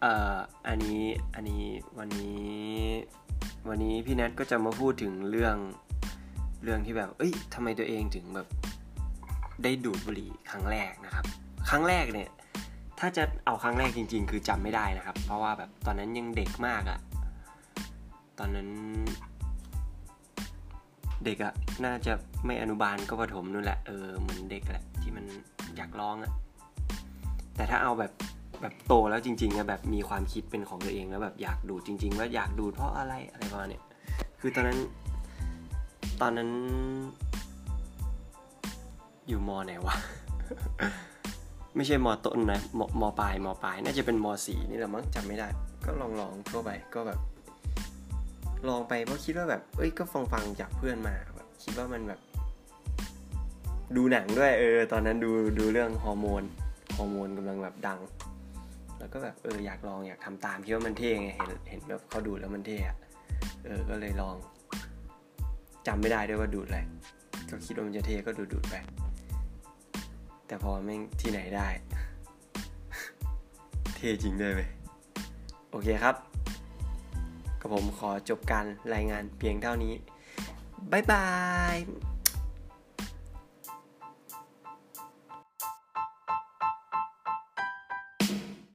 เอ่ออันนี้อันนี้วันนี้ วันนี้พี่แนทก็จะมาพูดถึงเรื่องเรื่องที่แบบ เอ้ยทำไมตัวเองถึงแบบได้ดูดบุหรี่ครั้งแรกนะครับ ครั้งแรกเนี่ย ถ้าจะเอาครั้งแรกจริง ๆ คือจำไม่ได้นะครับ เพราะว่าแบบตอนนั้นยังเด็กมากอะตอนนั้น เด็กอะน่าจะไม่อนุบาลก็ประถมนู่นแหละเออเหมือนเด็กแหละที่มันอยากร้องอะแต่ถ้าเอาแบบ แบบโตแล้วจริงๆอะแบบมีความคิดเป็นของตัวเองแล้วแบบอยากดูจริง ๆ ว่าอยากดูเพราะอะไรอะไรประมาณเนี้ยคือตอนนั้น ตอนนั้น อยู่มอไหนวะไม่ใช่มอต้นนะมมปลายมปลาย น่าจะเป็นมสี่นี่แหละมั้งจำไม่ได้ ก็ลองลองทั่วไปก็แบบ ลองไปเพราะคิดว่าแบบ เอ้ยก็ฟังฟังจากเพื่อนมาแบบคิดว่ามันแบบ ดูหนังด้วย เออ ตอนนั้นดูดูเรื่องฮอร์โมนฮอร์โมนกำลังแบบดัง แล้วก็แบบเอออยากลองอยากทำตามคิดว่ามันเท่ไงเห็นเห็นแบบเขาดูดแล้วมันเท่อะเออก็เลยลองจำไม่ได้ด้วยว่าดูดอะไรก็คิดว่ามันจะเท่ก็ดูดดูดไป แต่พอแม่งที่ไหนได้ เท่จริงด้วยเว้ยโอเคครับกับผมขอจบการรายงานเพียงเท่านี้ บ๊ายบาย